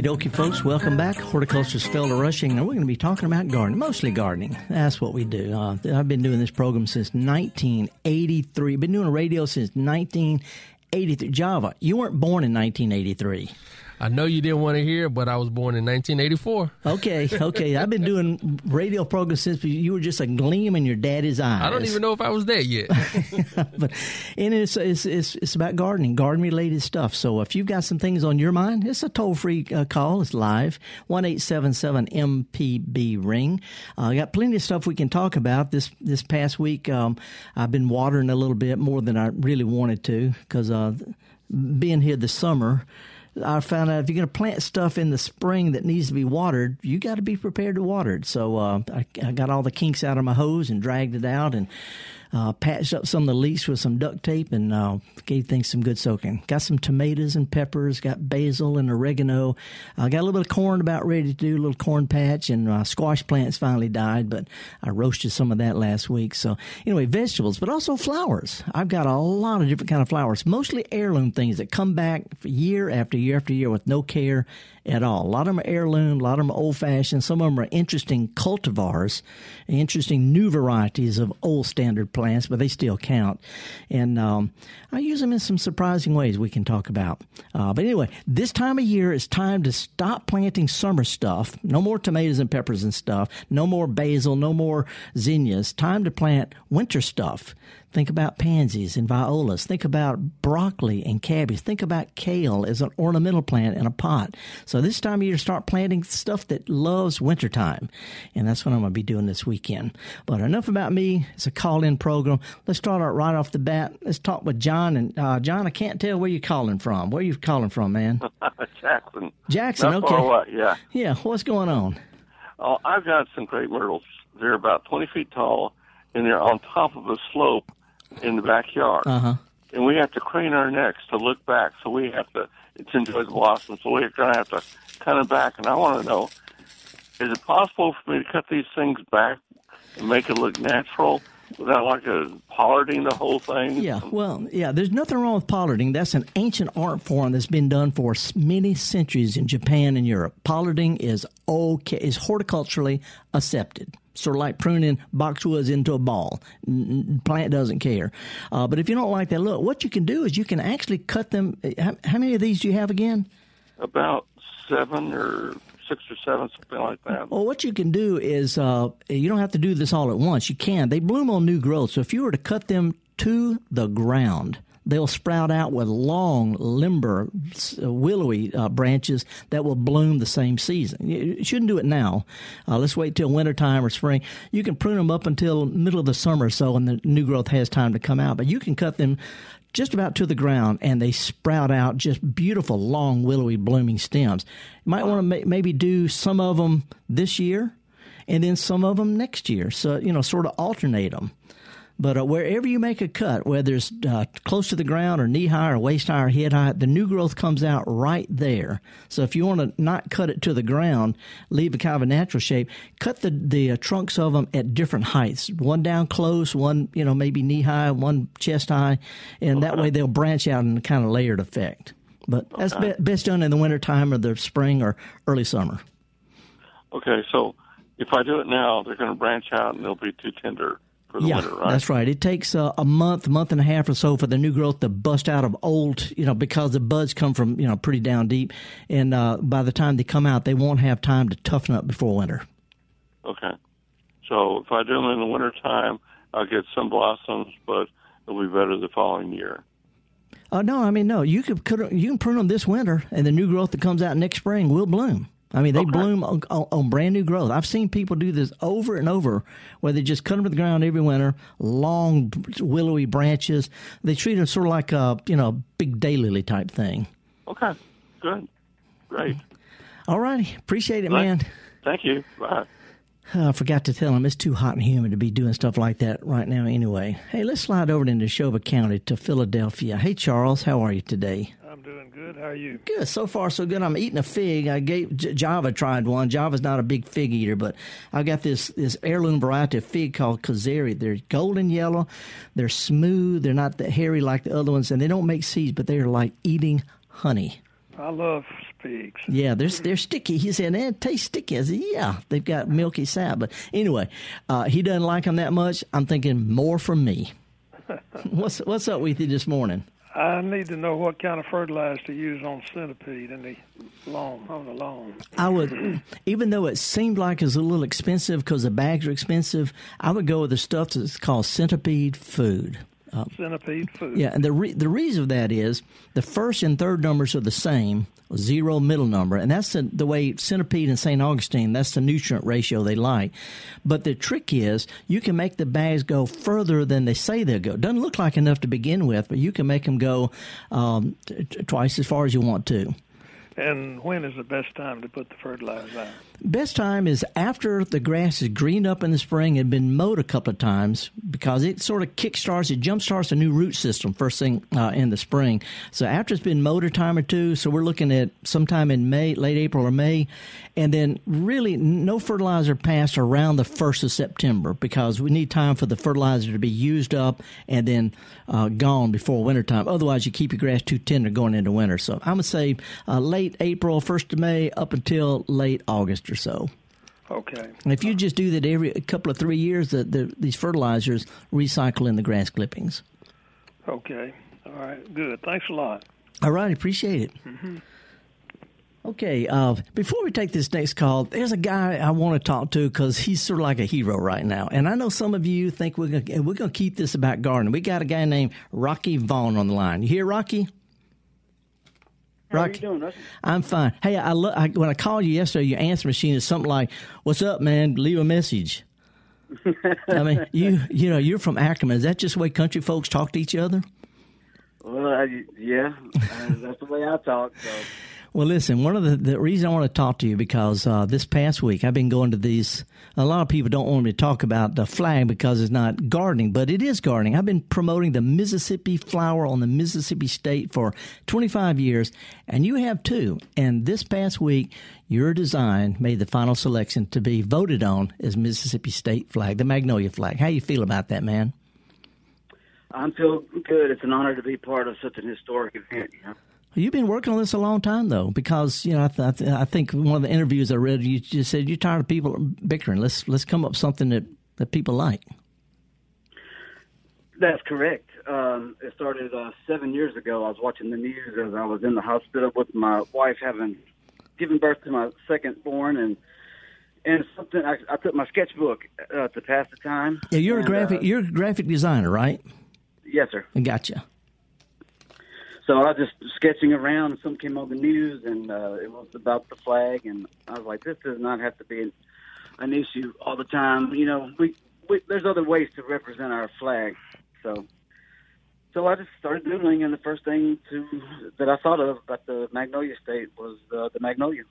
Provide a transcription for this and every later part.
Okie dokie, folks. Welcome back. Horticulturist Felder Rushing, and we're going to be talking about gardening, mostly gardening. That's what we do. Uh, I've been doing this program since 1983. Been doing radio since 1983. Java, you weren't born in 1983. I know you didn't want to hear, but I was born in 1984. Okay, okay. I've been doing radio programs since you were just a gleam in your daddy's eyes. I don't even know if I was there yet. but and it's, it's it's it's about gardening, garden related stuff. So if you've got some things on your mind, it's a toll free uh, call. It's live one eight seven seven MPB ring. Uh, I got plenty of stuff we can talk about. This this past week, um, I've been watering a little bit more than I really wanted to because uh, being here this summer. I found out if you're going to plant stuff in the spring that needs to be watered, you got to be prepared to water it. So uh, I, I, got all the kinks out of my hose and dragged it out and uh, patched up some of the leaks with some duct tape and uh, gave things some good soaking. Got some tomatoes and peppers, got basil and oregano. I got a little bit of corn about ready to do, a little corn patch, and uh, squash plants finally died, but I roasted some of that last week. So anyway, vegetables, but also flowers. I've got a lot of different kind of flowers, mostly heirloom things that come back year after year after year with no care at all. A lot of them are heirloom, a lot of them are old fashioned. Some of them are interesting cultivars, interesting new varieties of old standard plants, but they still count. And um, I use them in some surprising ways we can talk about. Uh, but anyway, this time of year it's time to stop planting summer stuff. No more tomatoes and peppers and stuff. No more basil. No more zinnias. Time to plant winter stuff. Think about pansies and violas. Think about broccoli and cabbage. Think about kale as an ornamental plant in a pot. So this time of year, start planting stuff that loves wintertime. And that's what I'm going to be doing this weekend. But enough about me. It's a call-in program. Let's start out right off the bat. Let's talk with John. And uh, John, I can't tell where you're calling from. Where are you calling from, man? Jackson. Jackson, Not okay. away, yeah. Yeah, what's going on? Oh, I've got some great myrtles. They're about 20 feet tall, and they're on top of a slope in the backyard. Uh-huh. And we have to crane our necks to look back, so we have to, it's enjoy the blossom. So we're going to have to cut it back. And I want to know, is it possible for me to cut these things back and make it look natural without like a pollarding the whole thing? Yeah, well, yeah, there's nothing wrong with pollarding. That's an ancient art form that's been done for many centuries in Japan and Europe. Pollarding is okay, is horticulturally accepted. Sort of like pruning boxwoods into a ball. Plant doesn't care. Uh, but if you don't like that look, what you can do is you can actually cut them. How, how many of these do you have again? About seven or six or seven, something like that. Well, what you can do is uh, you don't have to do this all at once. You can. They bloom on new growth. So if you were to cut them to the ground, they'll sprout out with long, limber, willowy uh, branches that will bloom the same season. You shouldn't do it now. Uh, let's wait till wintertime or spring. You can prune them up until middle of the summer or so, and the new growth has time to come out. But you can cut them just about to the ground, and they sprout out just beautiful, long, willowy, blooming stems. You might want to ma- maybe do some of them this year, and then some of them next year. So you know, sort of alternate them. But uh, wherever you make a cut, whether it's uh, close to the ground or knee high or waist high or head high, the new growth comes out right there. So if you want to not cut it to the ground, leave a kind of a natural shape, cut the the uh, trunks of them at different heights. One down close, one you know maybe knee high, one chest high, and that way they'll branch out in a kind of layered effect. But that's be- best done in the wintertime or the spring or early summer. Okay, so if I do it now, they're going to branch out and they'll be too tender for the yeah, winter, right? that's right. It takes uh, a month, month and a half or so for the new growth to bust out of old, you know, because the buds come from, you know, pretty down deep. And uh, by the time they come out, they won't have time to toughen up before winter. Okay. So if I do them in the wintertime, I'll get some blossoms, but it'll be better the following year. Uh, no, I mean, no. You could, could you can prune them this winter, and the new growth that comes out next spring will bloom. I mean, they oh, Okay. bloom on, on, on brand new growth. I've seen people do this over and over, where they just cut them to the ground every winter, long willowy branches. They treat them sort of like a you know big daylily type thing. Okay. Good. Great. All righty, appreciate it, Right. man. Thank you. Bye. I forgot to tell him it's too hot and humid to be doing stuff like that right now anyway. Hey, let's slide over into Neshoba County to Philadelphia. Hey, Charles, how are you today? I'm doing good. How are you? Good. So far, so good. I'm eating a fig. I gave J- Java tried one. Java's not a big fig eater, but I got this this heirloom variety of fig called Kazari. They're golden yellow. They're smooth. They're not that hairy like the other ones, and they don't make seeds, but they are like eating honey. I love figs. Yeah, they're they're sticky. He said, "Eh, it tastes sticky." I said, "Yeah, they've got milky sap." But anyway, uh, he doesn't like them that much. I'm thinking more from me. what's what's up with you this morning? I need to know what kind of fertilizer to use on centipede in the lawn on the lawn. I would, even though it seemed like it's a little expensive because the bags are expensive, I would go with the stuff that's called centipede food. Uh, centipede food. Yeah, and the re- the reason of that is the first and third numbers are the same, zero middle number, and that's the, the way centipede and St. Augustine. That's the nutrient ratio they like. But the trick is you can make the bags go further than they say they'll go. Doesn't look like enough to begin with, but you can make them go um, t- twice as far as you want to. And when is the best time to put the fertilizer out? Best time is after the grass is greened up in the spring and been mowed a couple of times because it sort of kickstarts, it jumpstarts a new root system first thing uh, in the spring. So after it's been mowed a time or two, so we're looking at sometime in May, late April or May, and then really no fertilizer passed around the first of September because we need time for the fertilizer to be used up and then uh, gone before wintertime. Otherwise, you keep your grass too tender going into winter. So I'm gonna say uh, late April, first of May, up until late August or so. Okay. And if you just do that every couple of three years, the, the, these fertilizers recycle in the grass clippings. Okay. All right. Good. Thanks a lot. All right. Appreciate it. Mm-hmm. Okay. Uh, before we take this next call, there's a guy I want to talk to because he's sort of like a hero right now. And I know some of you think we're going we're going to keep this about gardening. We got a guy named Rocky Vaughn on the line. You hear Rocky? How Rocky, are you doing, I'm fine. Hey, I, lo- I, when I called you yesterday, your answer machine is something like, "What's up, man? Leave a message." I mean, you you know, you're from Ackerman. Is that just the way country folks talk to each other? Well, I, yeah, uh, that's the way I talk. So. Well, listen, one of the, the reasons I want to talk to you because uh, this past week I've been going to these. A lot of people don't want me to talk about the flag because it's not gardening, but it is gardening. I've been promoting the Mississippi flower on the Mississippi state for 25 years, and you have too. And this past week, your design made the final selection to be voted on as Mississippi state flag, the Magnolia flag. How you feel about that, man? I'm feel good. It's an honor to be part of such an historic event. You know? You've been working on this a long time, though, because you know I, th- I, think one of the interviews I read, you just said you're tired of people bickering. Let's let's come up with something that that people like. That's correct. Um, it started uh, seven years ago. I was watching the news as I was in the hospital with my wife having given birth to my second born, and and something I, I took my sketchbook uh, to pass the time. Yeah, you're and, a graphic. Uh, you're a graphic designer, right? Yes, sir. I gotcha. So I was just sketching around, and something came on the news, and uh, it was about the flag, and I was like, "This does not have to be an, an issue all the time." You know, we, we there's other ways to represent our flag. So, so I just started doodling, and the first thing to that I thought of about the Magnolia State was uh, the magnolia.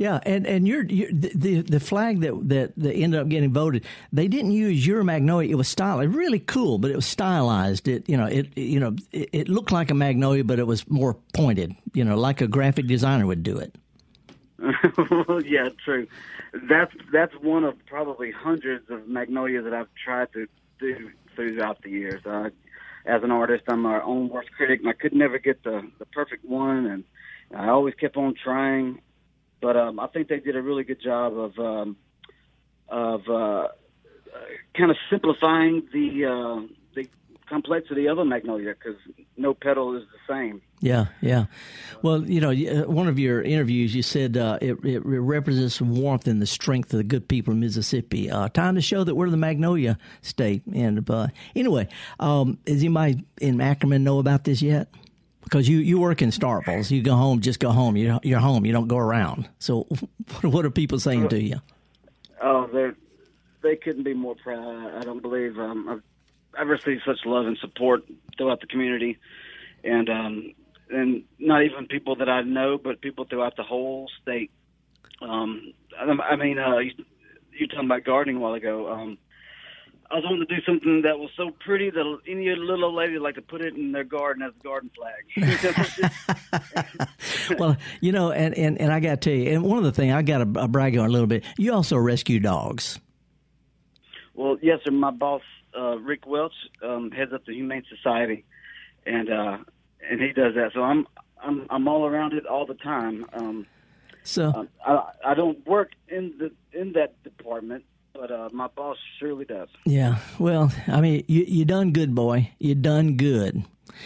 Yeah, and and the the flag that, that ended up getting voted, they didn't use your magnolia. It was stylized, really cool, but it was stylized. It you know it you know it, it looked like a magnolia, but it was more pointed. You know, like a graphic designer would do it. well, yeah, true. That's that's one of probably hundreds of magnolias that I've tried to do throughout the years. As an artist, I'm my own worst critic, and I could never get the the perfect one, and I always kept on trying. But um, I think they did a really good job of um, of uh, kind of simplifying the uh, the complexity of a magnolia because no petal is the same. Yeah, yeah. Well, you know, one of your interviews, you said uh, it, it, represents warmth and the strength of the good people of Mississippi. Uh, time to show that we're the Magnolia State. And uh, anyway, um, does anybody in Ackerman know about this yet? Because you, you work in Starkville. You go home, just go home. You're, you're home. You don't go around. So what are people saying to you? Oh, they they couldn't be more proud. I don't believe um, I've, I've received such love and support throughout the community, and um, and not even people that I know, but people throughout the whole state. Um, I, I mean, uh, you, you were talking about gardening a while ago. Um, I was wanting to do something that was so pretty that any little old lady would like to put it in their garden as a garden flag. well, you know, and, and, and I got to tell you, and one of the things I got to brag on a little bit, you also rescue dogs. Well, yes, sir. My boss, uh, Rick Welch, um, heads up the Humane Society, and uh, and he does that. So I'm I'm I'm all around it all the time. Um, so um, I I don't work in the in that department, but uh, my boss surely does. Yeah. Well, I mean, you you done good, boy. You done good.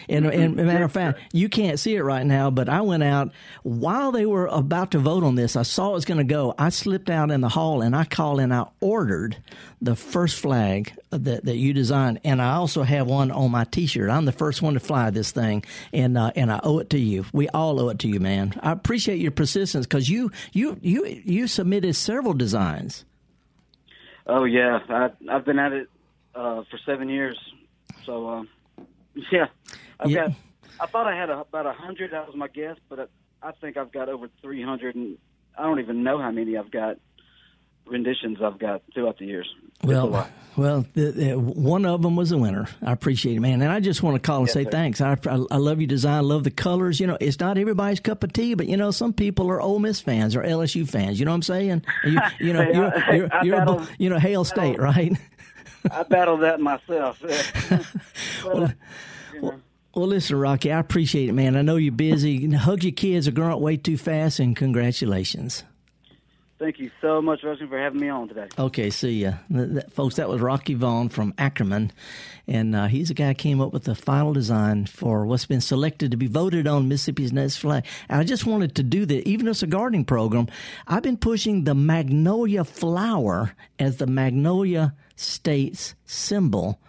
And, and matter of fact, you can't see it right now, but I went out while they were about to vote on this. I saw it was going to go. I slipped out in the hall and I called and I ordered the first flag that, that you designed. And I also have one on my T-shirt. I'm the first one to fly this thing, and uh, and I owe it to you. We all owe it to you, man. I appreciate your persistence because you you you you submitted several designs. Oh yeah, I, I've been at it uh, for seven years, so. Uh, yeah, I've yeah. got. I thought I had a, about a hundred. That was my guess, but I, I think I've got over three hundred, and I don't even know how many I've got renditions I've got throughout the years. well, well, the, the, one of them was a winner. I appreciate it, man. And I just want to call and yes, say sir. thanks. I, I, I love your design. I love the colors. You know, it's not everybody's cup of tea, but you know, some people are Ole Miss fans or LSU fans. You know what I'm saying? You, you know, you're, you're, you're, a, you know, Hail State, right? I battled that myself. well, uh, you know. well, listen, Rocky, I appreciate it, man. I know you're busy. Hug your kids are growing up way too fast, and congratulations. Thank you so much, Rusty, for having me on today. Okay, see ya. That, folks, that was Rocky Vaughn from Ackerman, and uh, he's the guy who came up with the final design for what's been selected to be voted on Mississippi's next flag. And I just wanted to do that, even as a gardening program, I've been pushing the magnolia flower as the magnolia state's symbol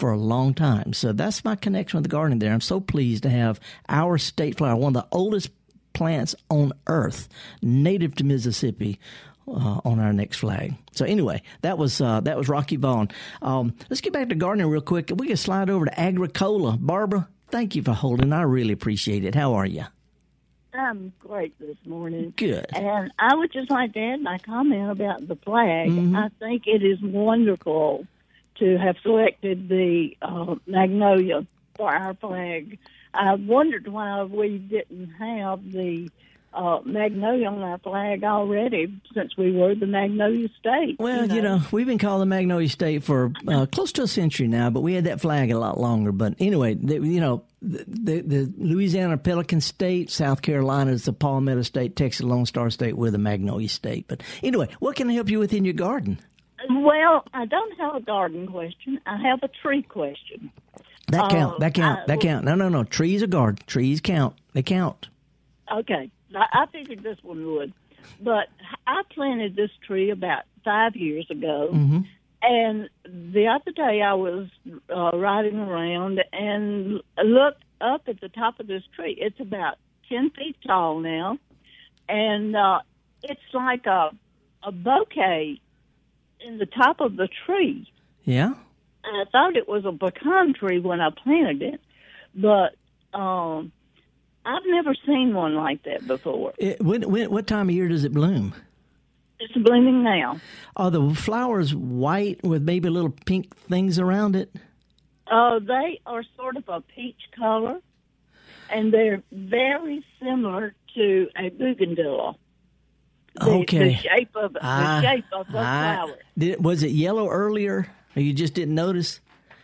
for a long time. So that's my connection with the gardening there. I'm so pleased to have our state flower, one of the oldest plants on earth, native to Mississippi, uh, on our next flag. So anyway, that was uh, that was Rocky Vaughn. Um, let's get back to gardening real quick. We can slide over to Agricola. Barbara, thank you for holding. I really appreciate it. How are you? I'm great this morning. Good. And I would just like to add my comment about the flag. Mm-hmm. I think it is wonderful to have selected the uh, magnolia for our flag. I wondered why we didn't have the uh, magnolia on our flag already since we were the Magnolia State. Well, you know, you know we've been called the Magnolia State for uh, close to a century now, but we had that flag a lot longer. But anyway, the, you know, the, the, the, Louisiana Pelican State, South Carolina is the Palmetto State, Texas Lone Star State, we're the Magnolia State. But anyway, what can I help you with in your garden? Well, I don't have a garden question. I have a tree question. That count. That count. I, that count. No, no, no. Trees are garden. Trees count. They count. Okay. I, figured this one would. But I planted this tree about five years ago. Mm-hmm. And the other day I was uh, riding around and looked up at the top of this tree. It's about 10 feet tall now. And uh, it's like a, a bouquet in the top of the tree. Yeah. I thought it was a pecan tree when I planted it. But um, I've never seen one like that before. It, when, when, what time of year does it bloom? It's blooming now. Are the flowers white with maybe little pink things around it? Oh, uh, they are sort of a peach color, and they're very similar to a bougainvillea. The, okay. The shape of the shape of the I, flower. Did, was it yellow earlier, or you just didn't notice?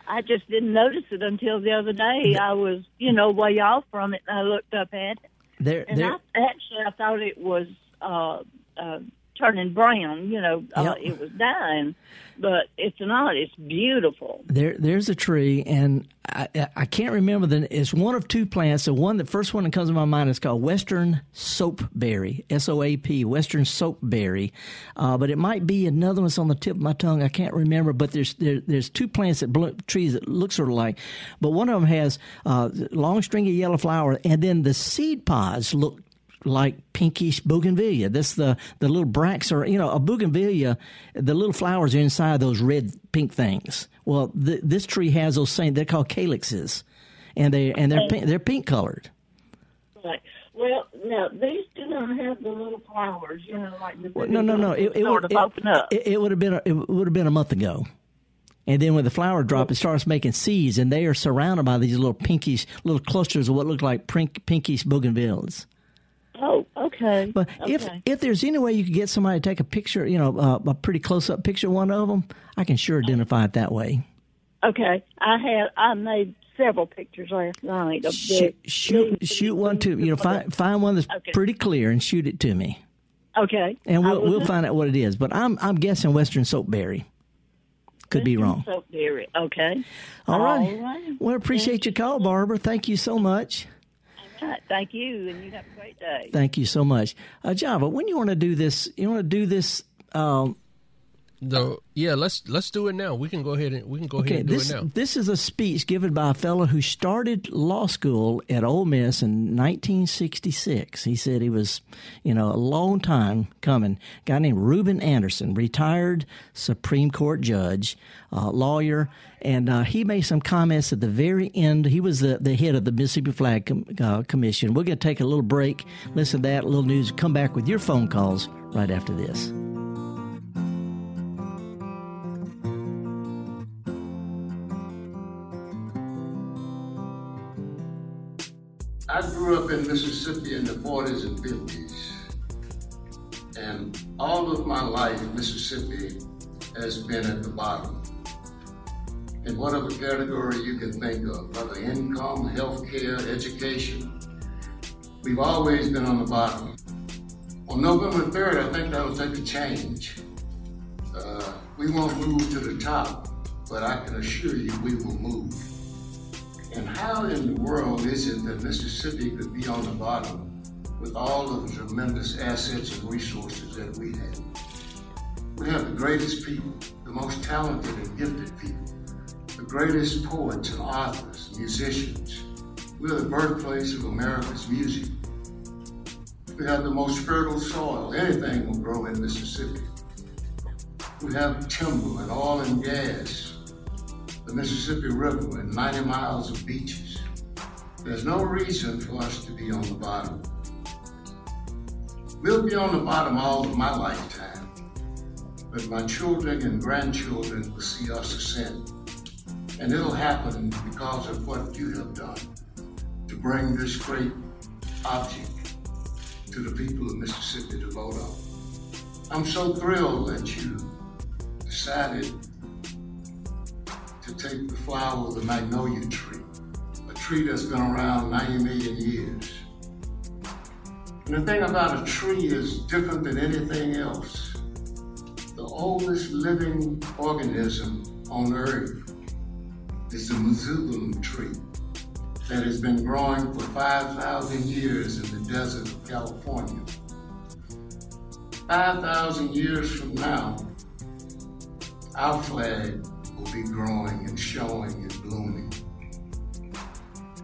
I just didn't notice it until the other day. I was, you know, way off from it, and I looked up at it. There, and there. I, actually, I thought it was uh, uh, turning brown. You know, uh, it was dying, but it's not. It's beautiful. There, there's a tree, and I, I can't remember the. It's one of two plants. The one, the first one that comes to my mind is called Western Soapberry, S O A P, Western Soapberry. Uh, but it might be another one's on the tip of my tongue. I can't remember. But there's there, there's two plants that bloom, trees that look sort of like, but one of them has uh, long stringy yellow flower, and then the seed pods look like pinkish bougainvillea. This the the little bracts are you know a bougainvillea. The little flowers are inside those red pink things. Well, th- this tree has those same. They're called calyxes, and they and they're pink, they're pink colored. Right. Well, now these do not have the little flowers, you know, like the Well, no, no, no. It, it would open up. It, it would have been a, it would have been a month ago. And then when the flower drop, it starts making seeds, and they are surrounded by these little pinkish, little clusters of what look like pink, pinkish bougainvilleas. Oh, okay. But if okay. if there's any way you could get somebody to take a picture, you know, uh, a pretty close up picture of one of them, I can sure identify it that way. okay, I had I made several pictures last night of Shoot, shoot, shoot one to you know, find find one that's Okay. pretty clear and shoot it to me, Okay, and we'll we'll find out what it is. But I'm I'm guessing Western soapberry. Could be wrong. Soap dairy. Okay. All right. All right. Well, appreciate your call, Barbara. Thank you so much. Thank you, and you have a great day. Thank you so much, uh, Java. When you want to do this, you want to do this. Um, So yeah, let's let's do it now. We can go ahead and we can go okay, ahead and do this it now. this is a speech given by a fellow who started law school at Ole Miss in 1966. He said he was, you know, a long time coming. A guy named Reuben Anderson, retired Supreme Court judge, uh, lawyer, and uh, he made some comments at the very end. He was the, the head of the Mississippi Flag Com- uh, Commission. We're going to take a little break, listen to that, a little news, come back with your phone calls right after this. I grew up in Mississippi in the 40s and 50s. And all of my life, Mississippi has been at the bottom. In whatever category you can think of, whether income, health care, education, we've always been on the bottom. On November 3rd, I think that'll take a change. Uh, we won't move to the top, but I can assure you we will move. And how in the world is it that Mississippi could be on the bottom with all of the tremendous assets and resources that we have? We have the greatest people, the most talented and gifted people, the greatest poets and authors, musicians. We're the birthplace of America's music. We have the most fertile soil. Anything will grow in Mississippi. We have timber and oil and gas the Mississippi River and 90 miles of beaches. There's no reason for us to be on the bottom. We'll be on the bottom all of my lifetime, but my children and grandchildren will see us ascend. And it'll happen because of what you have done to bring this great object to the people of Mississippi to vote on. I'm so thrilled that you decided to take the flower of the magnolia tree, a tree that's been around 90 million years. And the thing about a tree is different than anything else. The oldest living organism on earth is the Mizubum tree that has been growing for 5,000 years in the desert of California. 5,000 years from now, our flag will be growing and showing and blooming.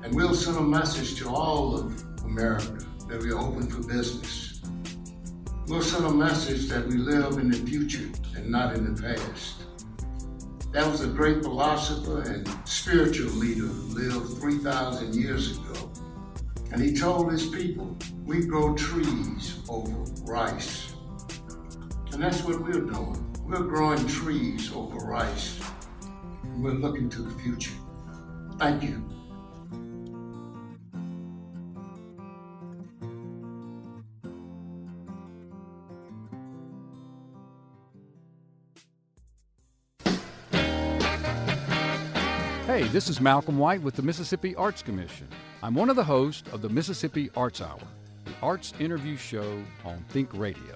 And we'll send a message to all of America that we are open for business. We'll send a message that we live in the future and not in the past. That was a great philosopher and spiritual leader who lived 3,000 years ago. And he told his people, we grow trees over rice. And that's what we're doing. We're growing trees over rice. And we're looking to the future. Thank you. Hey, this is Malcolm White with the Mississippi Arts Commission. I'm one of the hosts of the Mississippi Arts Hour, the arts interview show on Think Radio.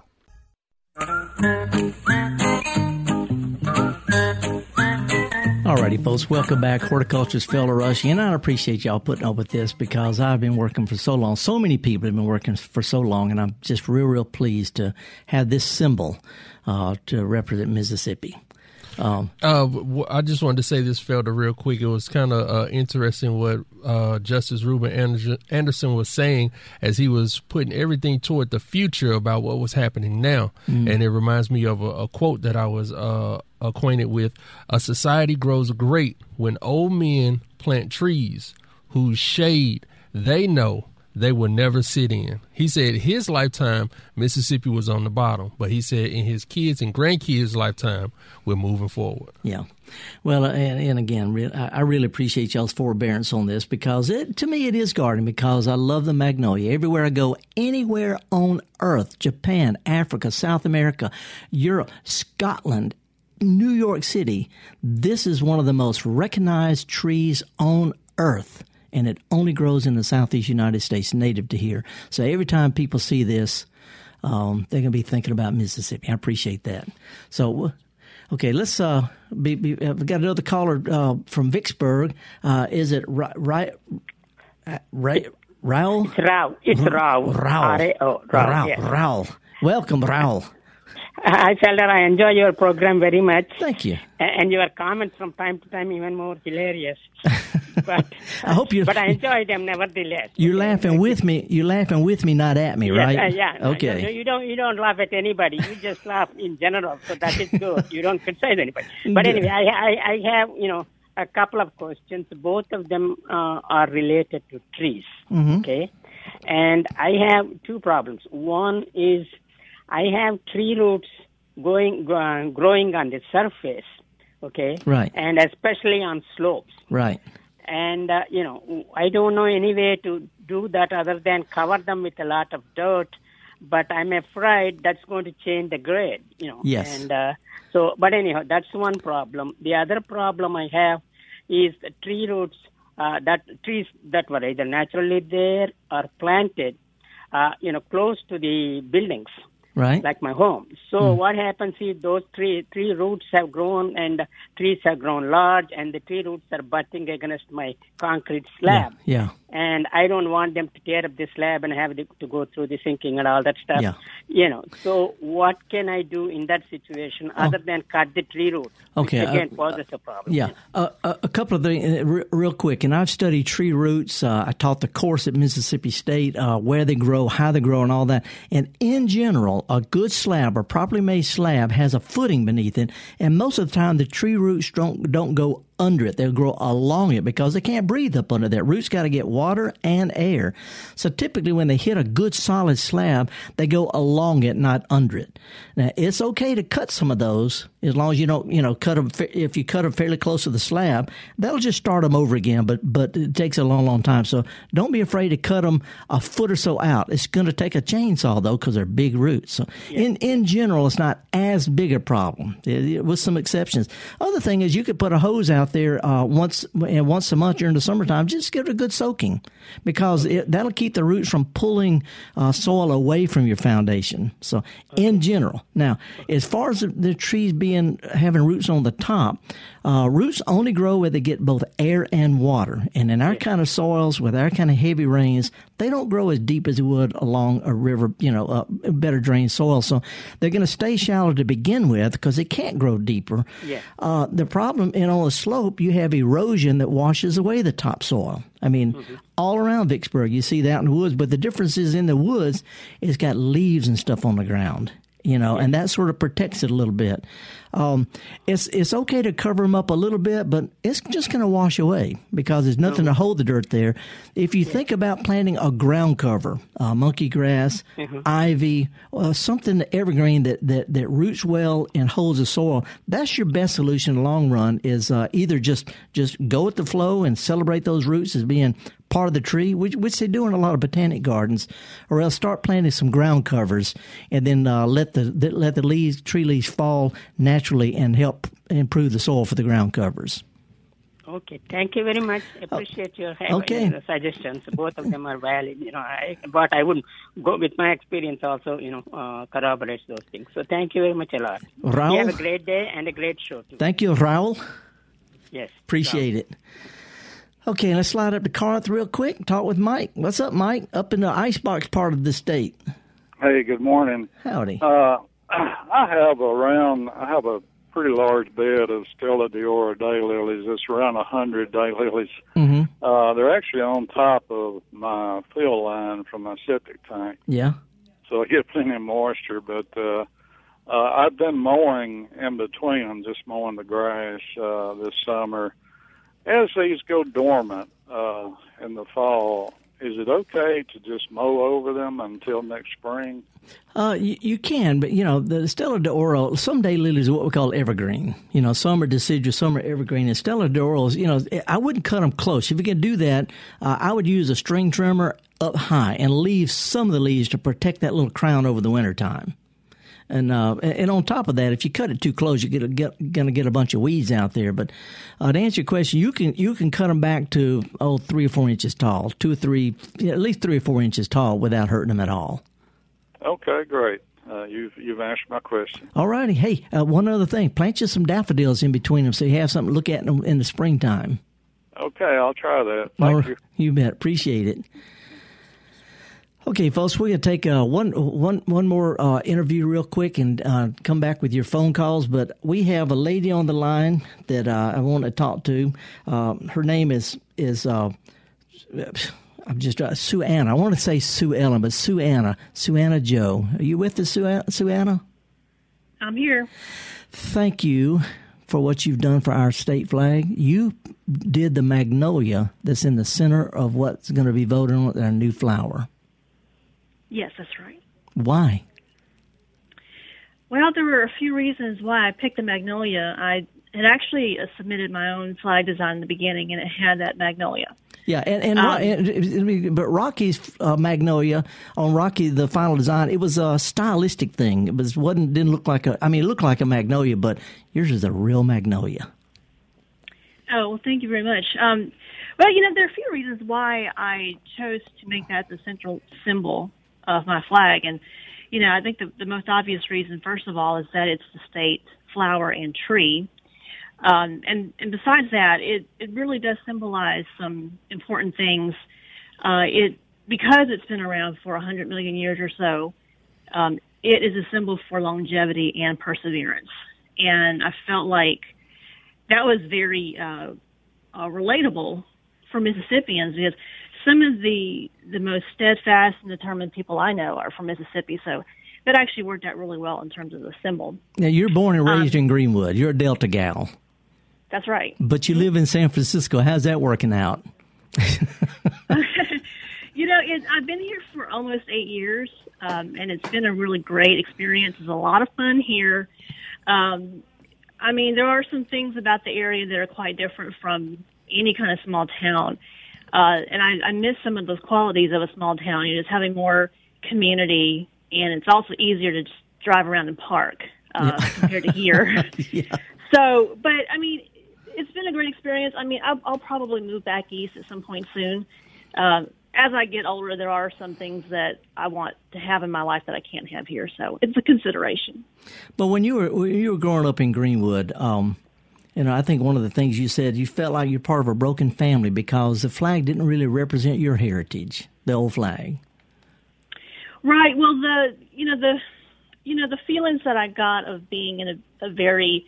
Alrighty, folks, welcome back. Horticulturist Felder Rushing, and I appreciate y'all putting up with this because I've been working for so long. So many people have been working for so long, and I'm just real, real pleased to have this symbol uh, to represent Mississippi. Um, uh, I just wanted to say this, Felder, real quick. It was kind of uh, interesting what uh, Justice Reuben Anderson was saying as he was putting everything toward the future about what was happening now. Mm. And it reminds me of a, a quote that I was uh, acquainted with. A society grows great when old men plant trees whose shade they know they will never sit in. He said his lifetime, Mississippi was on the bottom, but he said in his kids' and grandkids' lifetime, we're moving forward. Yeah. Well, uh, and, and again, I really appreciate y'all's forbearance on this because it, to me it is gardening because I love the magnolia. Everywhere I go, anywhere on earth, Japan, Africa, South America, Europe, Scotland, New York City, this is one of the most recognized trees on earth and it only grows in the southeast United States, native to here. So every time people see this, um, they're going to be thinking about Mississippi. I appreciate that. So, okay, let's. Uh, be, be, uh, we got another caller uh, from Vicksburg. Uh, is it right? Right? Right Raul? It's Raul. It's Raul. Raul. Raul. Raul. Yes. Raul. Welcome, Raul. I Felder, I enjoy your program very much. Thank you. And your comments from time to time even more hilarious. but I hope you. But I enjoy them nevertheless. You're laughing with me. You're laughing with me, not at me, yes, right? Uh, yeah. Okay. No, you don't. You don't laugh at anybody. You just laugh in general. So that is good. you don't criticize anybody. But anyway, I, I, I have you know a couple of questions. Both of them uh, are related to trees. Mm-hmm. Okay. And I have two problems. One is I have tree roots going uh, growing on the surface, okay? Right. And especially on slopes. Right. And uh, you know, I don't know any way to do that other than cover them with a lot of dirt. But I'm afraid that's going to change the grade, you know. Yes. And uh, so, but anyhow, that's one problem. The other problem I have is the tree roots. Uh, that trees that were either naturally there or planted, uh, you know, close to the buildings right? Like my home. So mm. what happens is those tree tree roots have grown and trees have grown large, and the tree roots are butting against my concrete slab. Yeah. yeah. And I don't want them to tear up the slab and have to go through the sinking and all that stuff. Yeah. You know. So what can I do in that situation oh. other than cut the tree root? Okay. Again uh, poses a problem. Yeah. Uh, a couple of things, uh, real quick. And I've studied tree roots. Uh, I taught the course at Mississippi State, uh, where they grow, how they grow, and all that. And in general, a good slab or properly made slab has a footing beneath it, and most of the time the tree roots don't don't go under it. They'll grow along it because they can't breathe up under that. Roots got to get water and air. So typically when they hit a good solid slab, they go along it, not under it. Now it's okay to cut some of those as long as you don't, you know, cut them. If you cut them fairly close to the slab, that'll just start them over again. But but it takes a long, long time. So don't be afraid to cut them a foot or so out. It's going to take a chainsaw though because they're big roots. So yeah. in in general, it's not as big a problem eh, with some exceptions. Other thing is you could put a hose out there uh, once once a month during the summertime. Just give it a good soaking because it, that'll keep the roots from pulling uh, soil away from your foundation. So in general, now as far as the trees being having roots on the top, uh, roots only grow where they get both air and water. And in our kind of soils, with our kind of heavy rains, they don't grow as deep as they would along a river, you know, a better drained soil. So they're going to stay shallow to begin with because they can't grow deeper. Yeah. Uh, the problem, and on a slope, you have erosion that washes away the topsoil. I mean, mm-hmm. all around Vicksburg, you see that in the woods, but the difference is in the woods, it's got leaves and stuff on the ground you know, and that sort of protects it a little bit. Um, it's it's okay to cover them up a little bit, but it's just going to wash away because there's nothing to hold the dirt there. If you think about planting a ground cover, uh, monkey grass, mm-hmm. ivy, uh, something evergreen that, that that roots well and holds the soil, that's your best solution in the long run. Is uh, either just just go with the flow and celebrate those roots as being part of the tree, which, which they do in a lot of botanic gardens, or else start planting some ground covers and then uh, let the let the leaves, tree leaves fall naturally and help improve the soil for the ground covers. Okay, thank you very much. Appreciate your okay. suggestions. Both of them are valid. You know, I, but I would go with my experience also. You know, uh, corroborates those things. So thank you very much a lot. Raul, you have a great day and a great show. Too. Thank you, Raul. Yes. Appreciate it. Okay, let's slide up to Corinth real quick. Talk with Mike. What's up, Mike? Up in the icebox part of the state. Hey, good morning. Howdy. Uh, I have around, I have a pretty large bed of Stella d'Oro daylilies. It's around a hundred daylilies. Mm-hmm. Uh, they're actually on top of my fill line from my septic tank, Yeah. so I get plenty of moisture. But uh, uh, I've been mowing in between them, just mowing the grass uh, this summer. As these go dormant uh, in the fall, is it okay to just mow over them until next spring? Uh, you, you can, but you know the Stella d'Oro. Some daylilies are what we call evergreen. You know, some are deciduous, some are evergreen. And Stella d'Oros, you know, I wouldn't cut them close. If you can do that, uh, I would use a string trimmer up high and leave some of the leaves to protect that little crown over the winter time. And uh, and on top of that, if you cut it too close, you're gonna get gonna get a bunch of weeds out there. But uh, to answer your question, you can you can cut them back to oh three or four inches tall, two or three, at least three or four inches tall, without hurting them at all. Okay, great. Uh, you've you've answered my question. All righty. Hey, uh, one other thing. Plant you some daffodils in between them so you have something to look at in, in the springtime. Okay, I'll try that. Thank All- you. You bet. Appreciate it. Okay, folks, we're going to take uh, one, one, one more uh, interview real quick and uh, come back with your phone calls. But we have a lady on the line that uh, I want to talk to. Uh, her name is is uh, I'm just uh, Sue Anna. I want to say Sue Ellen, but Sue Anna, Sue Anna Joe. Are you with us, Sue, Anna- Sue Anna? I'm here. thank you for what you've done for our state flag. You did the magnolia that's in the center of what's going to be voted on our new flower. Yes, that's right. Why? Well, there were a few reasons why I picked the magnolia. I had actually uh, submitted my own flag design in the beginning, and it had that magnolia. Yeah, and, and, Um, and but Rocky's uh, magnolia on Rocky the final design it was a stylistic thing. It was wasn't didn't look like a. I mean, it looked like a magnolia, but yours is a real magnolia. Oh, well, thank you very much. Um, well, you know, there are a few reasons why I chose to make that the central symbol of my flag. And, you know, I think the, the most obvious reason, first of all, is that it's the state flower and tree. Um, and, and besides that, it, it really does symbolize some important things. Uh, it, because it's been around for a hundred million years or so, um, it is a symbol for longevity and perseverance. And I felt like that was very uh, uh, relatable for Mississippians because some of the the most steadfast and determined people I know are from Mississippi. So that actually worked out really well in terms of the symbol. Now you're born and Um, raised in Greenwood. You're a Delta gal, That's right. but you live in San Francisco. How's that working out? You know, it, I've been here for almost eight years, um, and it's been a really great experience. It's a lot of fun here. Um, I mean, there are some things about the area that are quite different from any kind of small town, uh, and I, I miss some of those qualities of a small town. You know, just having more community, and it's also easier to just drive around and park uh, compared to here. So, but I mean, it's been a great experience. I mean, I'll, I'll probably move back east at some point soon. Um, as I get older, there are some things that I want to have in my life that I can't have here. So it's a consideration. But when you were when you were growing up in Greenwood, um, you know, I think one of the things you said you felt like you're part of a broken family because the flag didn't really represent your heritage, the old flag. Right. Well, the you know the you know the feelings that I got of being in a, a very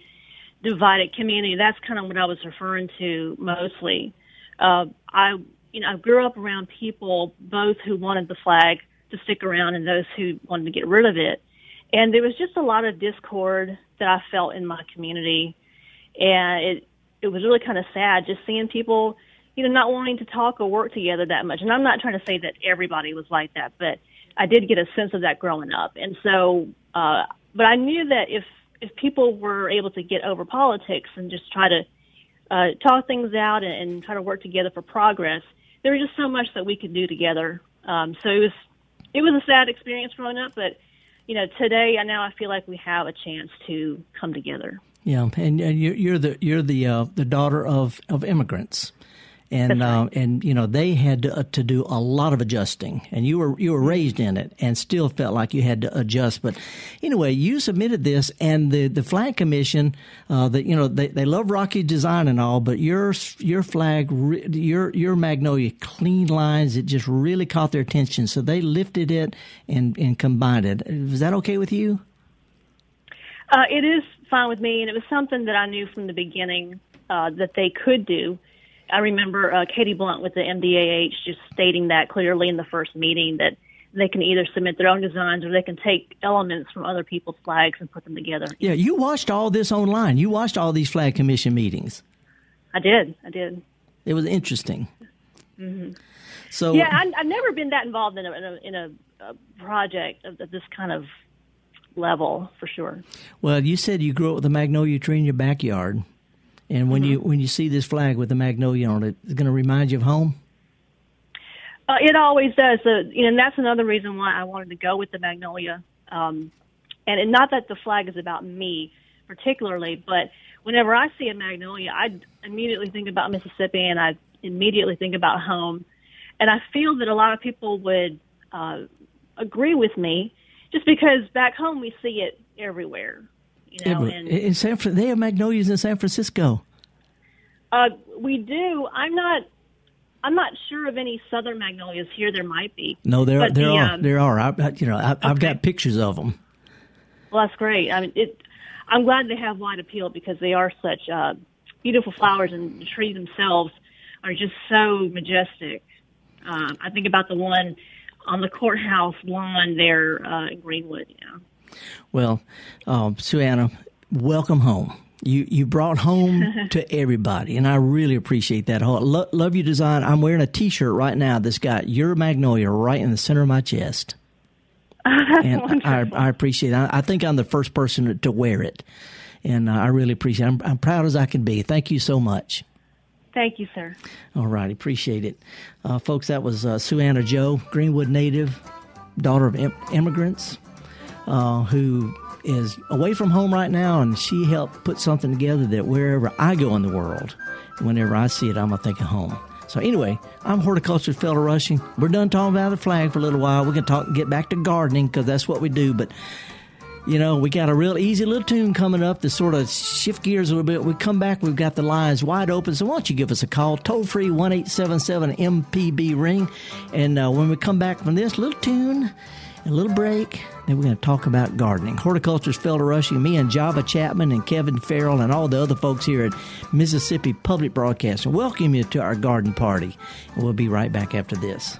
divided community. That's kind of what I was referring to mostly. Uh, I you know I grew up around people both who wanted the flag to stick around and those who wanted to get rid of it, and there was just a lot of discord that I felt in my community, and it it was really kind of sad just seeing people you know not wanting to talk or work together that much. And I'm not trying to say that everybody was like that, but I did get a sense of that growing up. And so, uh, but I knew that if, if people were able to get over politics and just try to, uh, talk things out and, and try to work together for progress, there was just so much that we could do together. Um, so it was, it was a sad experience growing up, but, you know, today I now I feel like we have a chance to come together. Yeah, and, and you're, you're the you're the uh, the daughter of, of immigrants, and uh, and you know they had to, uh, to do a lot of adjusting, and you were you were raised in it, and still felt like you had to adjust. But anyway, you submitted this, and the the flag commission, uh, that you know they, they love Rocky design and all, but your your flag, your your magnolia clean lines, it just really caught their attention, so they lifted it and and combined it. Was that okay with you? Uh, it is fine with me, and it was something that I knew from the beginning uh, that they could do. I remember uh, Katie Blount with the MDAH just stating that clearly in the first meeting that they can either submit their own designs or they can take elements from other people's flags and put them together. Yeah, you watched all this online. You watched all these flag commission meetings. I did. I did. It was interesting. Mm-hmm. So yeah, I, I've never been that involved in a in a, in a, a project of, of this kind of level for sure. Well, you said you grew up with a magnolia tree in your backyard, and when mm-hmm. you when you see this flag with the magnolia on it, it's going to remind you of home. Uh, it always does. So, you know, and that's another reason why I wanted to go with the magnolia. Um, and, and not that the flag is about me particularly, but whenever I see a magnolia, I immediately think about Mississippi, and I immediately think about home. And I feel that a lot of people would uh, agree with me just because back home we see it everywhere. You know, and, in San they have magnolias in San Francisco. Uh, we do. I'm not. I'm not sure of any southern magnolias here. There might be. No, there there the, are. Um, there are. I, you know, I, have okay. got pictures of them. Well, that's great. I mean, it. I'm glad they have wide appeal because they are such uh, beautiful flowers, and the trees themselves are just so majestic. Um, I think about the one on the courthouse lawn there uh, in Greenwood. Yeah. Well, um, Sue Anna, welcome home. You you brought home to everybody, and I really appreciate that. Lo- love your design. I'm wearing a T-shirt right now that's got your magnolia right in the center of my chest. and I, I, appreciate it. I, I, think I'm the first person to wear it, and uh, I really appreciate it. I'm, I'm proud as I can be. Thank you so much. Thank you, sir. All right, appreciate it. Uh, folks, that was uh, Sue Anna Joe, Greenwood native, daughter of Im- immigrants, uh, who is away from home right now, and she helped put something together that wherever I go in the world, whenever I see it, I'm going to think of home. So anyway, I'm horticulturist Felder Rushing. We're done talking about the flag for a little while. We can talk, get back to gardening because that's what we do. But you know, we got a real easy little tune coming up to sort of shift gears a little bit. We come back, we've got the lines wide open. So why don't you give us a call, toll free one eight seven seven MPB ring, and uh, when we come back from this little tune, a little break, then we're going to talk about gardening. Horticulturist Felder Rushing, me and Java Chapman and Kevin Farrell and all the other folks here at Mississippi Public Broadcasting welcome you to our garden party. And we'll be right back after this.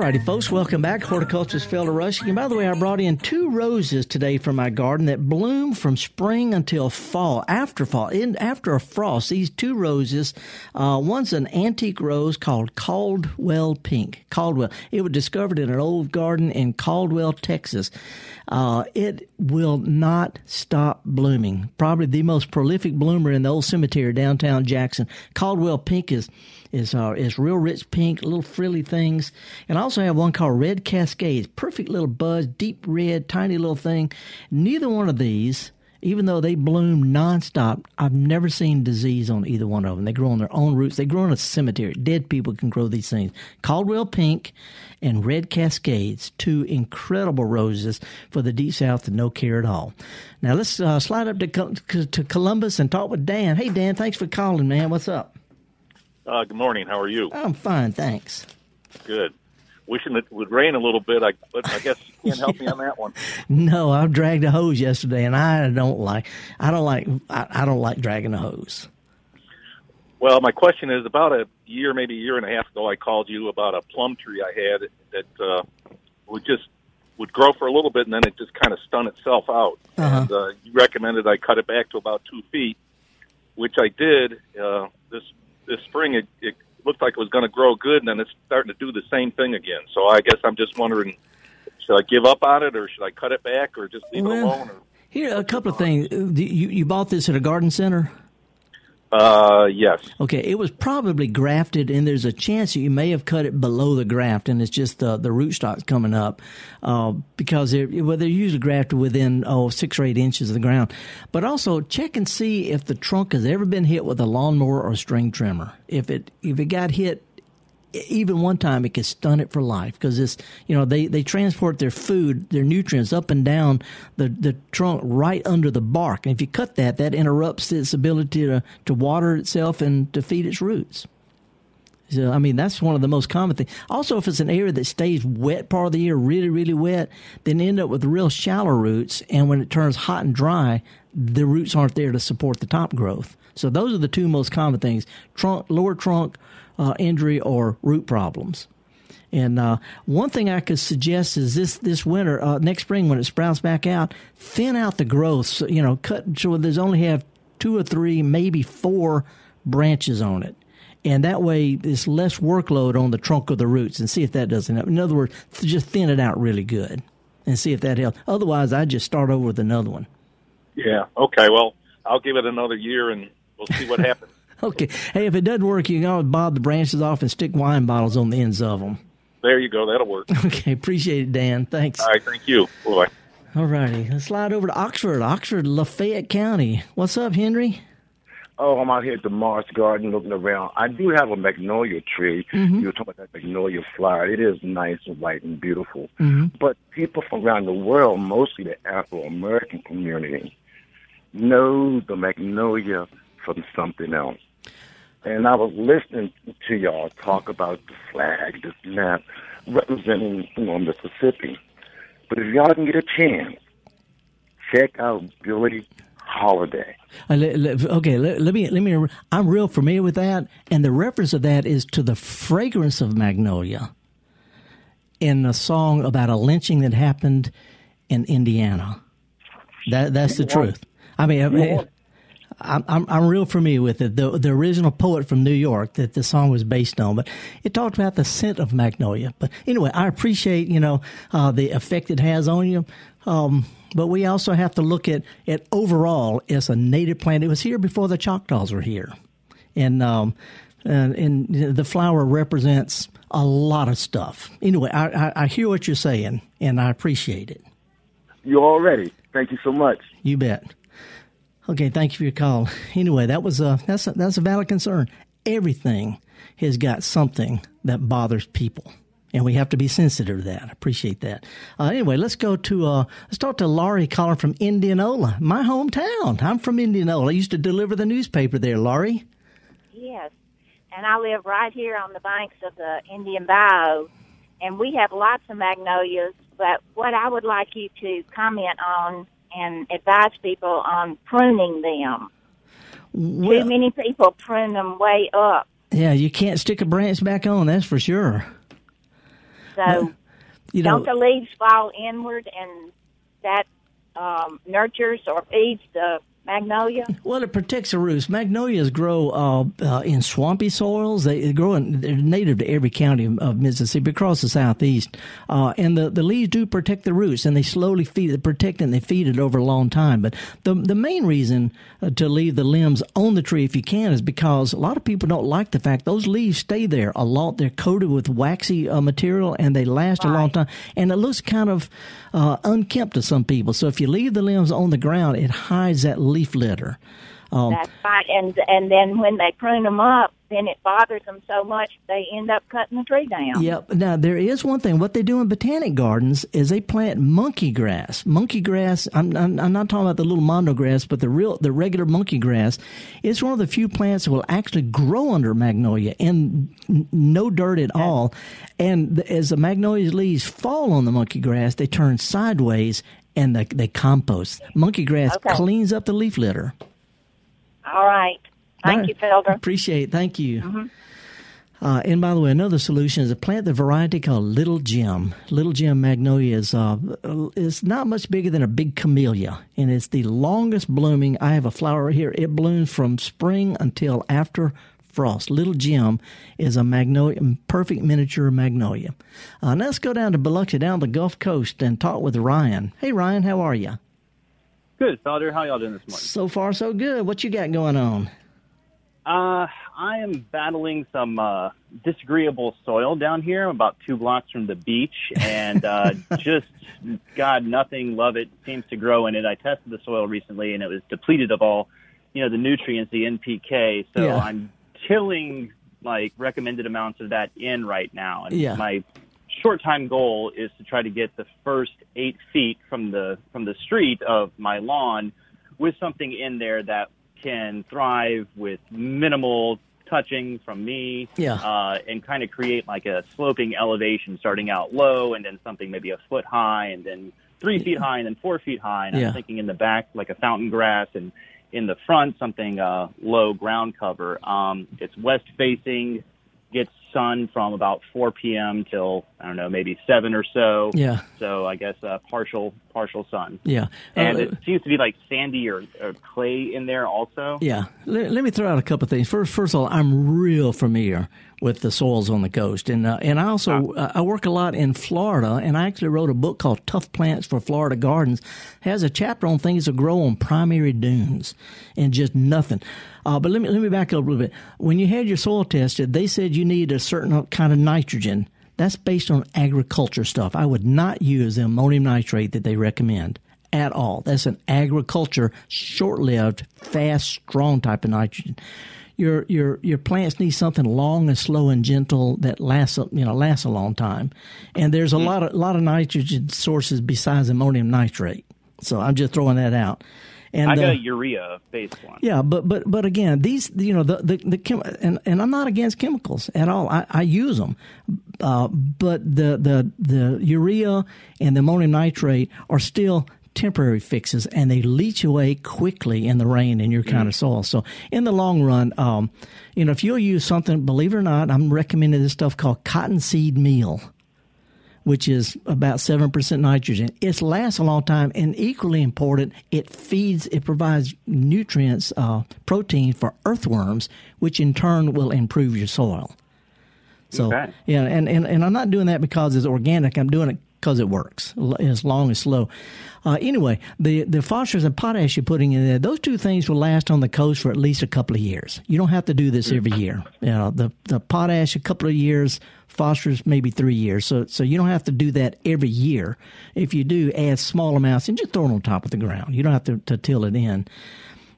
Righty, folks, welcome back. Horticulturist Felder Rushing. And by the way, I brought in two roses today from my garden that bloom from spring until fall, after fall, in, after a frost. These two roses, uh, one's an antique rose called Caldwell Pink. Caldwell. It was discovered in an old garden in Caldwell, Texas. Uh, it will not stop blooming. Probably the most prolific bloomer in the old cemetery downtown Jackson. Caldwell Pink is is uh, is real rich pink, little frilly things. And I also have one called Red Cascades, perfect little buds, deep red, tiny little thing. Neither one of these, even though they bloom nonstop, I've never seen disease on either one of them. They grow on their own roots. They grow in a cemetery. Dead people can grow these things. Caldwell Pink and Red Cascades, two incredible roses for the deep south and no care at all. Now let's uh, slide up to, to Columbus and talk with Dan. Hey Dan, thanks for calling, man. What's up? Uh, good morning. How are you? I'm fine, thanks. Good. Wishing it would rain a little bit, I, but I guess you can't help me on that one. No, I dragged a hose yesterday, and I don't like. I don't like. I, I don't like dragging a hose. Well, my question is about a year, maybe a year and a half ago, I called you about a plum tree I had that uh, would just would grow for a little bit, and then it just kind of stun itself out. Uh-huh. And uh, you recommended I cut it back to about two feet, which I did. Uh, this this spring, it, it looked like it was going to grow good, and then it's starting to do the same thing again. So I guess I'm just wondering, should I give up on it, or should I cut it back, or just leave Well, it alone? Or, Here, a couple of things. You you bought this at a garden center. Uh, yes. Okay, it was probably grafted, and there's a chance that you may have cut it below the graft, and it's just the the rootstocks coming up, uh, because they're well, they're usually grafted within oh six or eight inches of the ground. But also check and see if the trunk has ever been hit with a lawnmower or string trimmer. If it if it got hit even one time it can stun it for life because it's you know they they transport their food their nutrients up and down the the trunk right under the bark and if you cut that that interrupts its ability to to water itself and to feed its roots so I mean that's one of the most common things. Also, if it's an area that stays wet part of the year, really really wet, then end up with real shallow roots. And when it turns hot and dry, the roots aren't there to support the top growth. So those are the two most common things: trunk, lower trunk uh, injury, or root problems. And uh, one thing I could suggest is this this winter, uh, next spring when it sprouts back out, thin out the growth. So, you know, cut so there's only have two or three, maybe four branches on it. And that way, there's less workload on the trunk of the roots, and see if that doesn't help. In other words, just thin it out really good, and see if that helps. Otherwise, I just start over with another one. Yeah. Okay. Well, I'll give it another year, and we'll see what happens. Okay. Hey, if it doesn't work, you can always bob the branches off and stick wine bottles on the ends of them. There you go. That'll work. Okay. Appreciate it, Dan. Thanks. All right. Thank you. Bye. All righty. Let's slide over to Oxford, Oxford, Lafayette County. What's up, Henry? Oh, I'm out here at the Mars Garden looking around. I do have a magnolia tree. Mhm. You were talking about that magnolia flower. It is nice and white and beautiful. Mhm. But people from around the world, mostly the Afro American community, know the magnolia from something else. And I was listening to y'all talk about the flag, this map representing you know, Mississippi. But if y'all can get a chance, check out Billie Holiday. Uh, le- le- okay, let, let me let me. I'm real familiar with that, and the reference of that is to the fragrance of magnolia in a song about a lynching that happened in Indiana. That that's the truth. I mean, I'm, I'm I'm real familiar with it. The the original poet from New York that the song was based on, but it talked about the scent of magnolia. But anyway, I appreciate you know uh, the effect it has on you. Um, but we also have to look at it overall as a native plant. It was here before the Choctaws were here, and um, and, and the flower represents a lot of stuff. Anyway, I, I, I hear what you're saying, and I appreciate it. You all ready? Thank you so much. You bet. Okay, thank you for your call. Anyway, that was a that's a, that's a valid concern. Everything has got something that bothers people, and we have to be sensitive to that. I appreciate that. Uh, anyway, let's go to uh, let's talk to Laurie calling from Indianola, my hometown. I'm from Indianola. I used to deliver the newspaper there, Laurie. Yes, and I live right here on the banks of the Indian Bayou, and we have lots of magnolias. But what I would like you to comment on and advise people on pruning them. Well- Too many people prune them way up. Yeah, you can't stick a branch back on. That's for sure. So you know, don't the leaves fall inward and that um, nurtures or feeds the magnolia? Well, it protects the roots. Magnolias grow uh, uh, in swampy soils. They, grow in, they're native to every county of, Mississippi across the southeast. Uh, and the, the leaves do protect the roots, and they slowly feed it, protect it, and they feed it over a long time. But the the main reason uh, to leave the limbs on the tree if you can is because a lot of people don't like the fact those leaves stay there a lot. They're coated with waxy uh, material, and they last right. a long time. And it looks kind of uh, unkempt to some people. So if you leave the limbs on the ground, it hides that leaf litter. Um, That's right, and and then when they prune them up, then it bothers them so much they end up cutting the tree down. Yep. Now there is one thing. What they do in botanic gardens is they plant monkey grass. Monkey grass. I'm, I'm, I'm not talking about the little mondo grass, but the real the regular monkey grass. It's one of the few plants that will actually grow under magnolia in no dirt at all. And as the magnolia leaves fall on the monkey grass, they turn sideways and they, they compost. Monkey grass okay. cleans up the leaf litter. All right. Thank you, Felder. Appreciate it. Thank you. Mm-hmm. Uh, and by the way, another solution is a plant the variety called Little Jim. Little Jim magnolia is uh, is not much bigger than a big camellia, and it's the longest blooming. I have a flower here. It blooms from spring until after frost. Little Jim is a magnolia, perfect miniature magnolia. Uh, now let's go down to Biloxi, down the Gulf Coast, and talk with Ryan. Hey, Ryan, how are you? Good, Felder. How y'all doing this morning? So far, so good. What you got going on? Uh, I am battling some uh, disagreeable soil down here. I'm about two blocks from the beach, and uh, just God, nothing, love it, seems to grow in it. I tested the soil recently, and it was depleted of all, you know, the nutrients, the NPK. So yeah. I'm tilling like recommended amounts of that in right now. And yeah. my short time goal is to try to get the first eight feet from the from the street of my lawn with something in there that can thrive with minimal touching from me yeah. uh, and kind of create like a sloping elevation starting out low and then something maybe a foot high and then three feet high and then four feet high and yeah. i'm thinking in the back like a fountain grass and in the front something uh, low ground cover um, it's west facing gets sun from about 4 p.m. till I don't know, maybe seven or so. Yeah. So I guess uh, partial partial sun. Yeah. And uh, it seems to be like sandy or, or clay in there also. Yeah. Let, let, me throw out a couple of things. First, first of all, I'm real familiar with the soils on the coast, and uh, and I also uh, I work a lot in Florida, and I actually wrote a book called Tough Plants for Florida Gardens. It has a chapter on things that grow on primary dunes and just nothing. Uh, but let me let me back up a little bit. When you had your soil tested, they said you need a certain kind of nitrogen. That's based on agriculture stuff. I would not use the ammonium nitrate that they recommend at all. That's an agriculture, short-lived, fast, strong type of nitrogen. Your your your plants need something long and slow and gentle that lasts you know lasts a long time. And there's a mm-hmm. lot of lot of nitrogen sources besides ammonium nitrate. So I'm just throwing that out. And, I got uh, a urea based one. Yeah, but but but again, these you know the the, the chem- and and I'm not against chemicals at all. I, I use them, uh, but the the the urea and the ammonium nitrate are still temporary fixes and they leach away quickly in the rain in your kind mm. of soil. So in the long run, um, you know, if you'll use something, believe it or not, I'm recommending this stuff called cottonseed meal which is about 7% nitrogen. It lasts a long time, and equally important, it feeds, it provides nutrients, uh, protein for earthworms, which in turn will improve your soil. So, okay. yeah, and, and, and I'm not doing that because it's organic. I'm doing it because it works. as long as slow. Uh, anyway, the, the phosphorus and potash you're putting in there, those two things will last on the coast for at least a couple of years. You don't have to do this every year. You know, the, the potash, a couple of years, phosphorus maybe three years. So so you don't have to do that every year. If you do, add small amounts and just throw it on top of the ground. You don't have to, to till it in.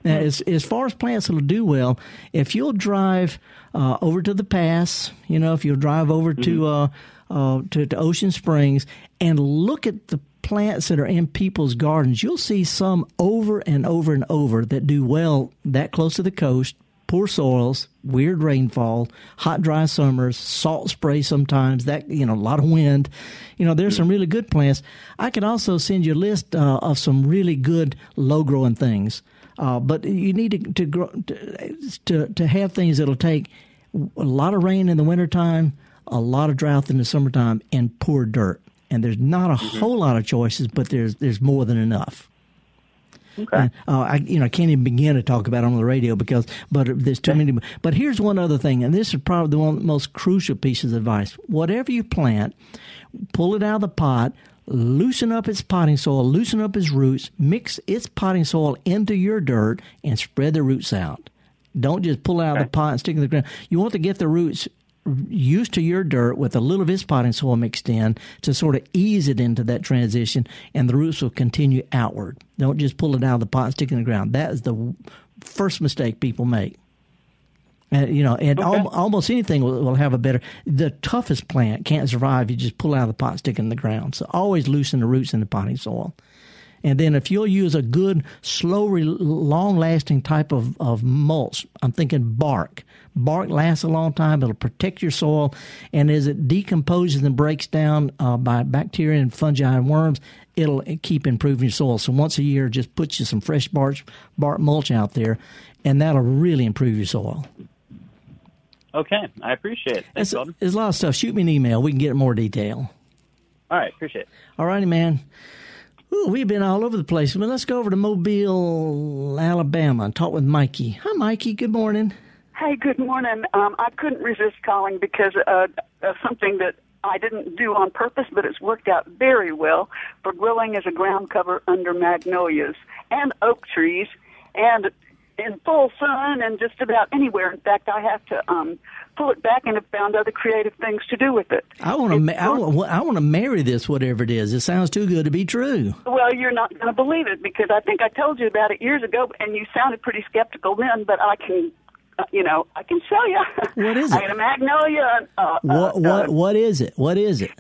Now, as as far as plants that'll do well, if you'll drive uh, over to the pass, you know, if you'll drive over mm-hmm. to uh, uh, to, to Ocean Springs and look at the plants that are in people's gardens, you'll see some over and over and over that do well that close to the coast poor soils, weird rainfall, hot, dry summers, salt spray sometimes, that, you know, a lot of wind. You know, there's some really good plants. I can also send you a list uh, of some really good low growing things. Uh, but you need to, to, grow, to, to, to have things that'll take a lot of rain in the wintertime, a lot of drought in the summertime and poor dirt. And there's not a mm-hmm. whole lot of choices, but there's there's more than enough. Okay. And, uh, I you know I can't even begin to talk about it on the radio because but there's too many. But here's one other thing, and this is probably the one most crucial piece of advice. Whatever you plant, pull it out of the pot, loosen up its potting soil, loosen up its roots, mix its potting soil into your dirt, and spread the roots out. Don't just pull it out okay. of the pot and stick it in the ground. You want to get the roots used to your dirt with a little of its potting soil mixed in to sort of ease it into that transition, and the roots will continue outward. Don't just pull it out of the pot and stick it in the ground. That is the first mistake people make. And, you know, and okay. al- almost anything will, will, have a better. The toughest plant can't survive. You just pull it out of the pot, and stick it in the ground. So always loosen the roots in the potting soil. And then if you'll use a good, slow, long lasting type of, of mulch, I'm thinking bark. Bark lasts a long time. It'll protect your soil. And as it decomposes and breaks down uh, by bacteria and fungi and worms, it'll keep improving your soil. So once a year, just put you some fresh bark, bark mulch out there, and that'll really improve your soil. Okay, I appreciate it. Thanks, there's, there's a lot of stuff. Shoot me an email. We can get more detail. All right, appreciate it. All righty, man. Ooh, we've been all over the place. But let's go over to Mobile, Alabama, and talk with Mikey. Hi, Mikey. Good morning. Hey, good morning. Um, I couldn't resist calling because uh, of something that I didn't do on purpose, but it's worked out very well for grilling as a ground cover under magnolias and oak trees and in full sun and just about anywhere. In fact, I have to um, pull it back and have found other creative things to do with it. I want to. Ma- I want. I want to marry this, whatever it is. It sounds too good to be true. Well, you're not going to believe it because I think I told you about it years ago, and you sounded pretty skeptical then. But I can. Uh, you know, I can show you. What is it? I got a magnolia. Uh, what? What? Uh, what is it? What is it?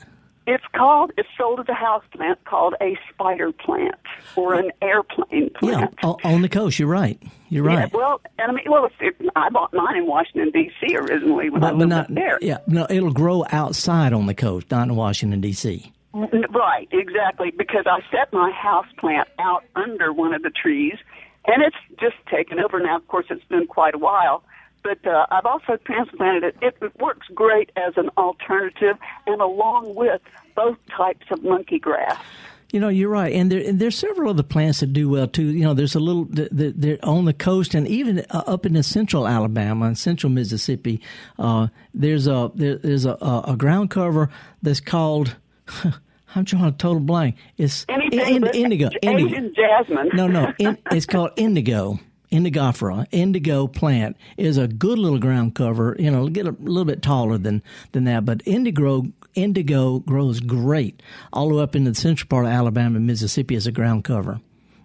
It's called, it's sold as a house plant called a spider plant or an airplane plant. Yeah, on the coast. You're right. You're right. Yeah, well, and I mean, well, it, I bought mine in Washington D.C. originally when but, I moved not, there. Yeah, no, it'll grow outside on the coast, not in Washington D.C. Right, exactly. Because I set my house plant out under one of the trees, and it's just taken over now. Of course, it's been quite a while but uh, I've also transplanted it. it. It works great as an alternative and along with both types of monkey grass. You know, you're right, and there and there's several other plants that do well too. You know, there's a little they're on the coast and even uh, up in the central Alabama and central Mississippi. Uh, there's a there, there's a, a ground cover that's called. I'm drawing a total blank. It's in, in, indigo. Indigo. Jasmine. No, no. In, it's called indigo indigofera, indigo plant, is a good little ground cover. You know, get a little bit taller than, than that, but indigo indigo grows great all the way up into the central part of Alabama and Mississippi as a ground cover,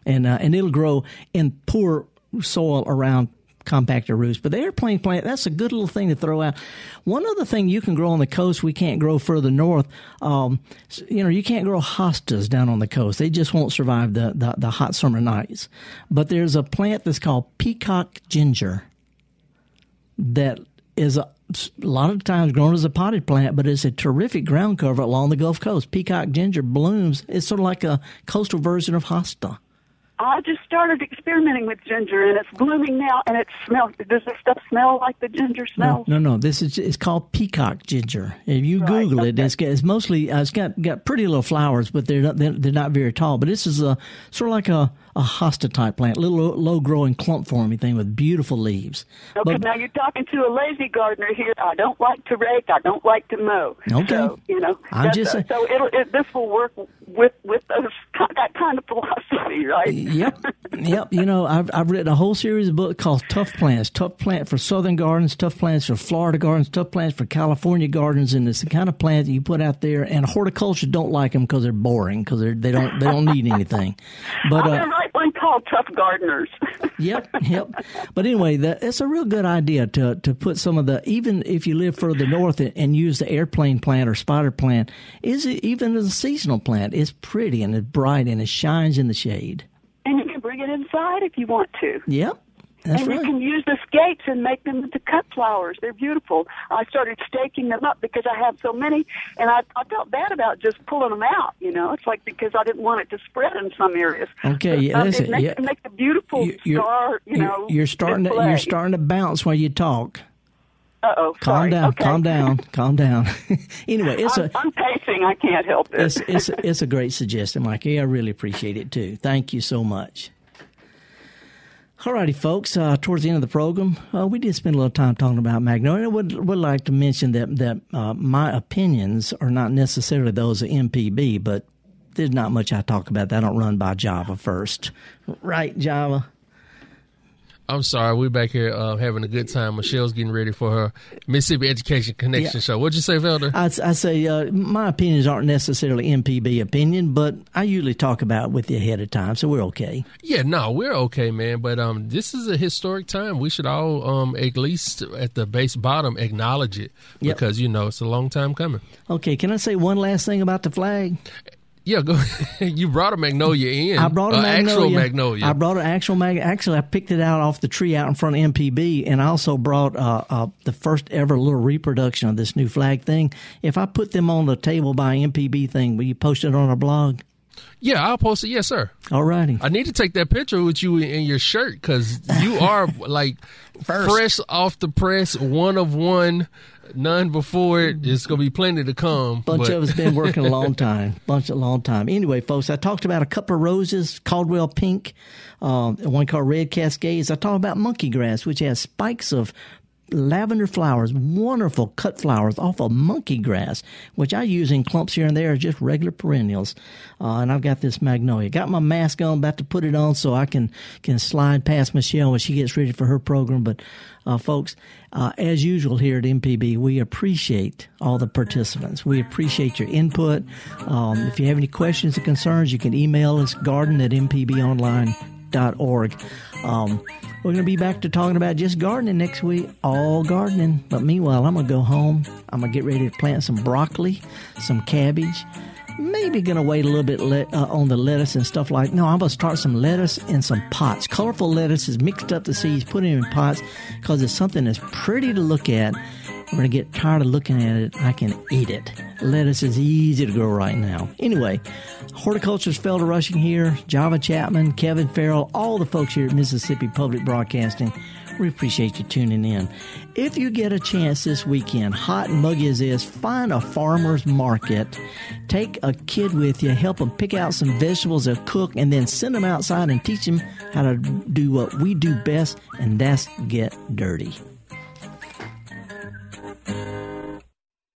and uh, and it'll grow in poor soil around compactor roots. But the airplane plant, that's a good little thing to throw out. One other thing you can grow on the coast, we can't grow further north. Um, you know, you can't grow hostas down on the coast. They just won't survive the, the, the hot summer nights. But there's a plant that's called peacock ginger that is a, a lot of times grown as a potted plant, but it's a terrific ground cover along the Gulf Coast. Peacock ginger blooms. It's sort of like a coastal version of hosta. I just started experimenting with ginger, and it's blooming now, and it smells. Does this stuff smell like the ginger smells? No, no, no. This is it's called peacock ginger. If you right, Google okay. it, it's, it's mostly uh, it's got got pretty little flowers, but they're not they're, they're not very tall. But this is a sort of like a a hosta type plant, little low growing clump forming thing with beautiful leaves. Okay, but, now you're talking to a lazy gardener here. I don't like to rake. I don't like to mow. Okay, so, you know. I'm just uh, so it'll, it, this will work with with those, that kind of philosophy, right? Yep, yep. You know, I've I've written a whole series of books called Tough Plants. Tough Plant for Southern Gardens, Tough Plants for Florida Gardens, Tough Plants for California Gardens, and it's the kind of plant that you put out there. And horticulture don't like them because they're boring because they they don't they don't need anything. But I'm uh, gonna write one called Tough gardeners. yep, yep. But anyway, that, it's a real good idea to to put some of the even if you live further north and, and use the airplane plant or spider plant, is it even as a seasonal plant? It's pretty and it's bright and it shines in the shade. And you can bring it inside if you want to. Yep. That's and right. you can use the skates and make them into cut flowers. They're beautiful. I started staking them up because I have so many, and I, I felt bad about just pulling them out. You know, it's like because I didn't want it to spread in some areas. Okay, yeah, it. Makes, yeah. it makes a beautiful you're, star. You know, you're starting display. to you're starting to bounce while you talk. Uh-oh, calm down, Okay. calm down, calm down. anyway, it's I'm, a I'm pacing. I can't help it. it's it's it's a great suggestion, Mikey. I really appreciate it too. Thank you so much. Alrighty, folks. Uh, towards the end of the program, uh, we did spend a little time talking about Magnolia. I would would like to mention that that uh, my opinions are not necessarily those of MPB, but there's not much I talk about that I don't run by Java first, right, Java? I'm sorry, we're back here uh, having a good time. Michelle's getting ready for her Mississippi Education Connection Yeah. show. What'd you say, Felder? I, I say uh, my opinions aren't necessarily MPB opinion, but I usually talk about it with you ahead of time, so we're okay. Yeah, no, we're okay, man. But um, this is a historic time. We should all, um, at least at the base bottom, acknowledge it Yep. because you know it's a long time coming. Okay, can I say one last thing about the flag? Yeah, go. you brought a magnolia in. I brought a magnolia. actual magnolia. I brought an actual mag. Actually, I picked it out off the tree out in front of MPB, and I also brought uh, uh, the first ever little reproduction of this new flag thing. If I put them on the table by MPB thing, will you post it on our blog? yeah, I'll post it. Yes, sir. All righty. I need to take that picture with you in your shirt because you are like fresh off the press, one of one, none before it. It's gonna be plenty to come. Bunch but- of us been working a long time. Bunch of long time. Anyway, folks, I talked about a couple of roses, Caldwell pink, um, one called red cascades. I talked about monkey grass, which has spikes of lavender flowers, wonderful cut flowers off of monkey grass, which I use in clumps here and there, just regular perennials. Uh, and I've got this magnolia. Got my mask on, about to put it on so I can can slide past Michelle when she gets ready for her program. But uh, folks, uh, as usual here at MPB, we appreciate all the participants. We appreciate your input. Um, if you have any questions or concerns, you can email us garden at mpbonline.org. Um, we're going to be back to talking about just gardening next week, all gardening. But meanwhile, I'm going to go home. I'm going to get ready to plant some broccoli, some cabbage. Maybe going to wait a little bit le- uh, on the lettuce and stuff like. No, I'm going to start some lettuce in some pots. Colorful lettuces, mixed up the seeds, put it in pots because it's something that's pretty to look at. When I get tired of looking at it, I can eat it. Lettuce is easy to grow right now. Anyway, horticulturist Felder Rushing here, Java Chapman, Kevin Farrell, all the folks here at Mississippi Public Broadcasting. We appreciate you tuning in. If you get a chance this weekend, hot and muggy as this, find a farmer's market. Take a kid with you, help them pick out some vegetables they'll cook, and then send them outside and teach them how to do what we do best, and that's get dirty.